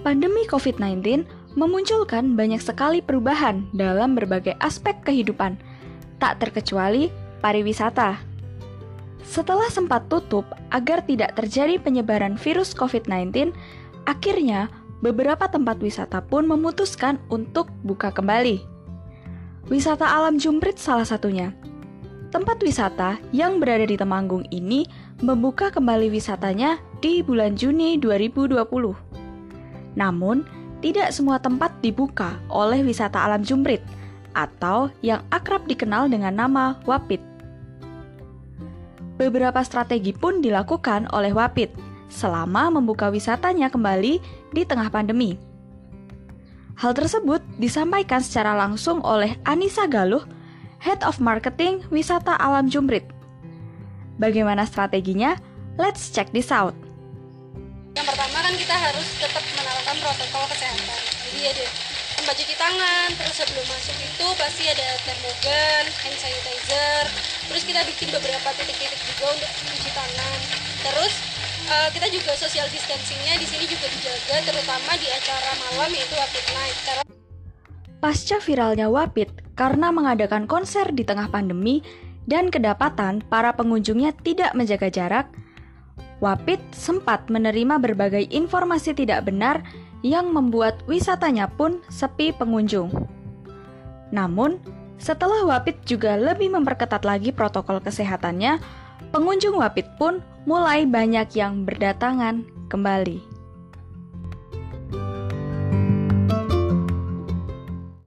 Pandemi COVID-19 memunculkan banyak sekali perubahan dalam berbagai aspek kehidupan, tak terkecuali pariwisata. Setelah sempat tutup agar tidak terjadi penyebaran virus COVID-19, akhirnya beberapa tempat wisata pun memutuskan untuk buka kembali. Wisata alam Jumprit salah satunya. Tempat wisata yang berada di Temanggung ini membuka kembali wisatanya di bulan Juni 2020. Namun, tidak semua tempat dibuka oleh wisata alam Jumprit atau yang akrab dikenal dengan nama Wapit. Beberapa strategi pun dilakukan oleh Wapit selama membuka wisatanya kembali di tengah pandemi. Hal tersebut disampaikan secara langsung oleh Anissa Galuh, Head of Marketing Wisata Alam Jumprit. Bagaimana strateginya? Let's check this out. Kan kita harus tetap menerapkan protokol kesehatan. Jadi ada tempat cuci tangan, terus sebelum masuk itu pasti ada termogan, hand sanitizer. Terus kita bikin beberapa titik-titik juga untuk cuci tangan. Terus uh, kita juga social distancingnya di sini juga dijaga, terutama di acara malam yaitu Wapit Night. Karena Pasca viralnya Wapit karena mengadakan konser di tengah pandemi dan kedapatan para pengunjungnya tidak menjaga jarak, Wapit sempat menerima berbagai informasi tidak benar yang membuat wisatanya pun sepi pengunjung. Namun, setelah Wapit juga lebih memperketat lagi protokol kesehatannya, pengunjung Wapit pun mulai banyak yang berdatangan kembali.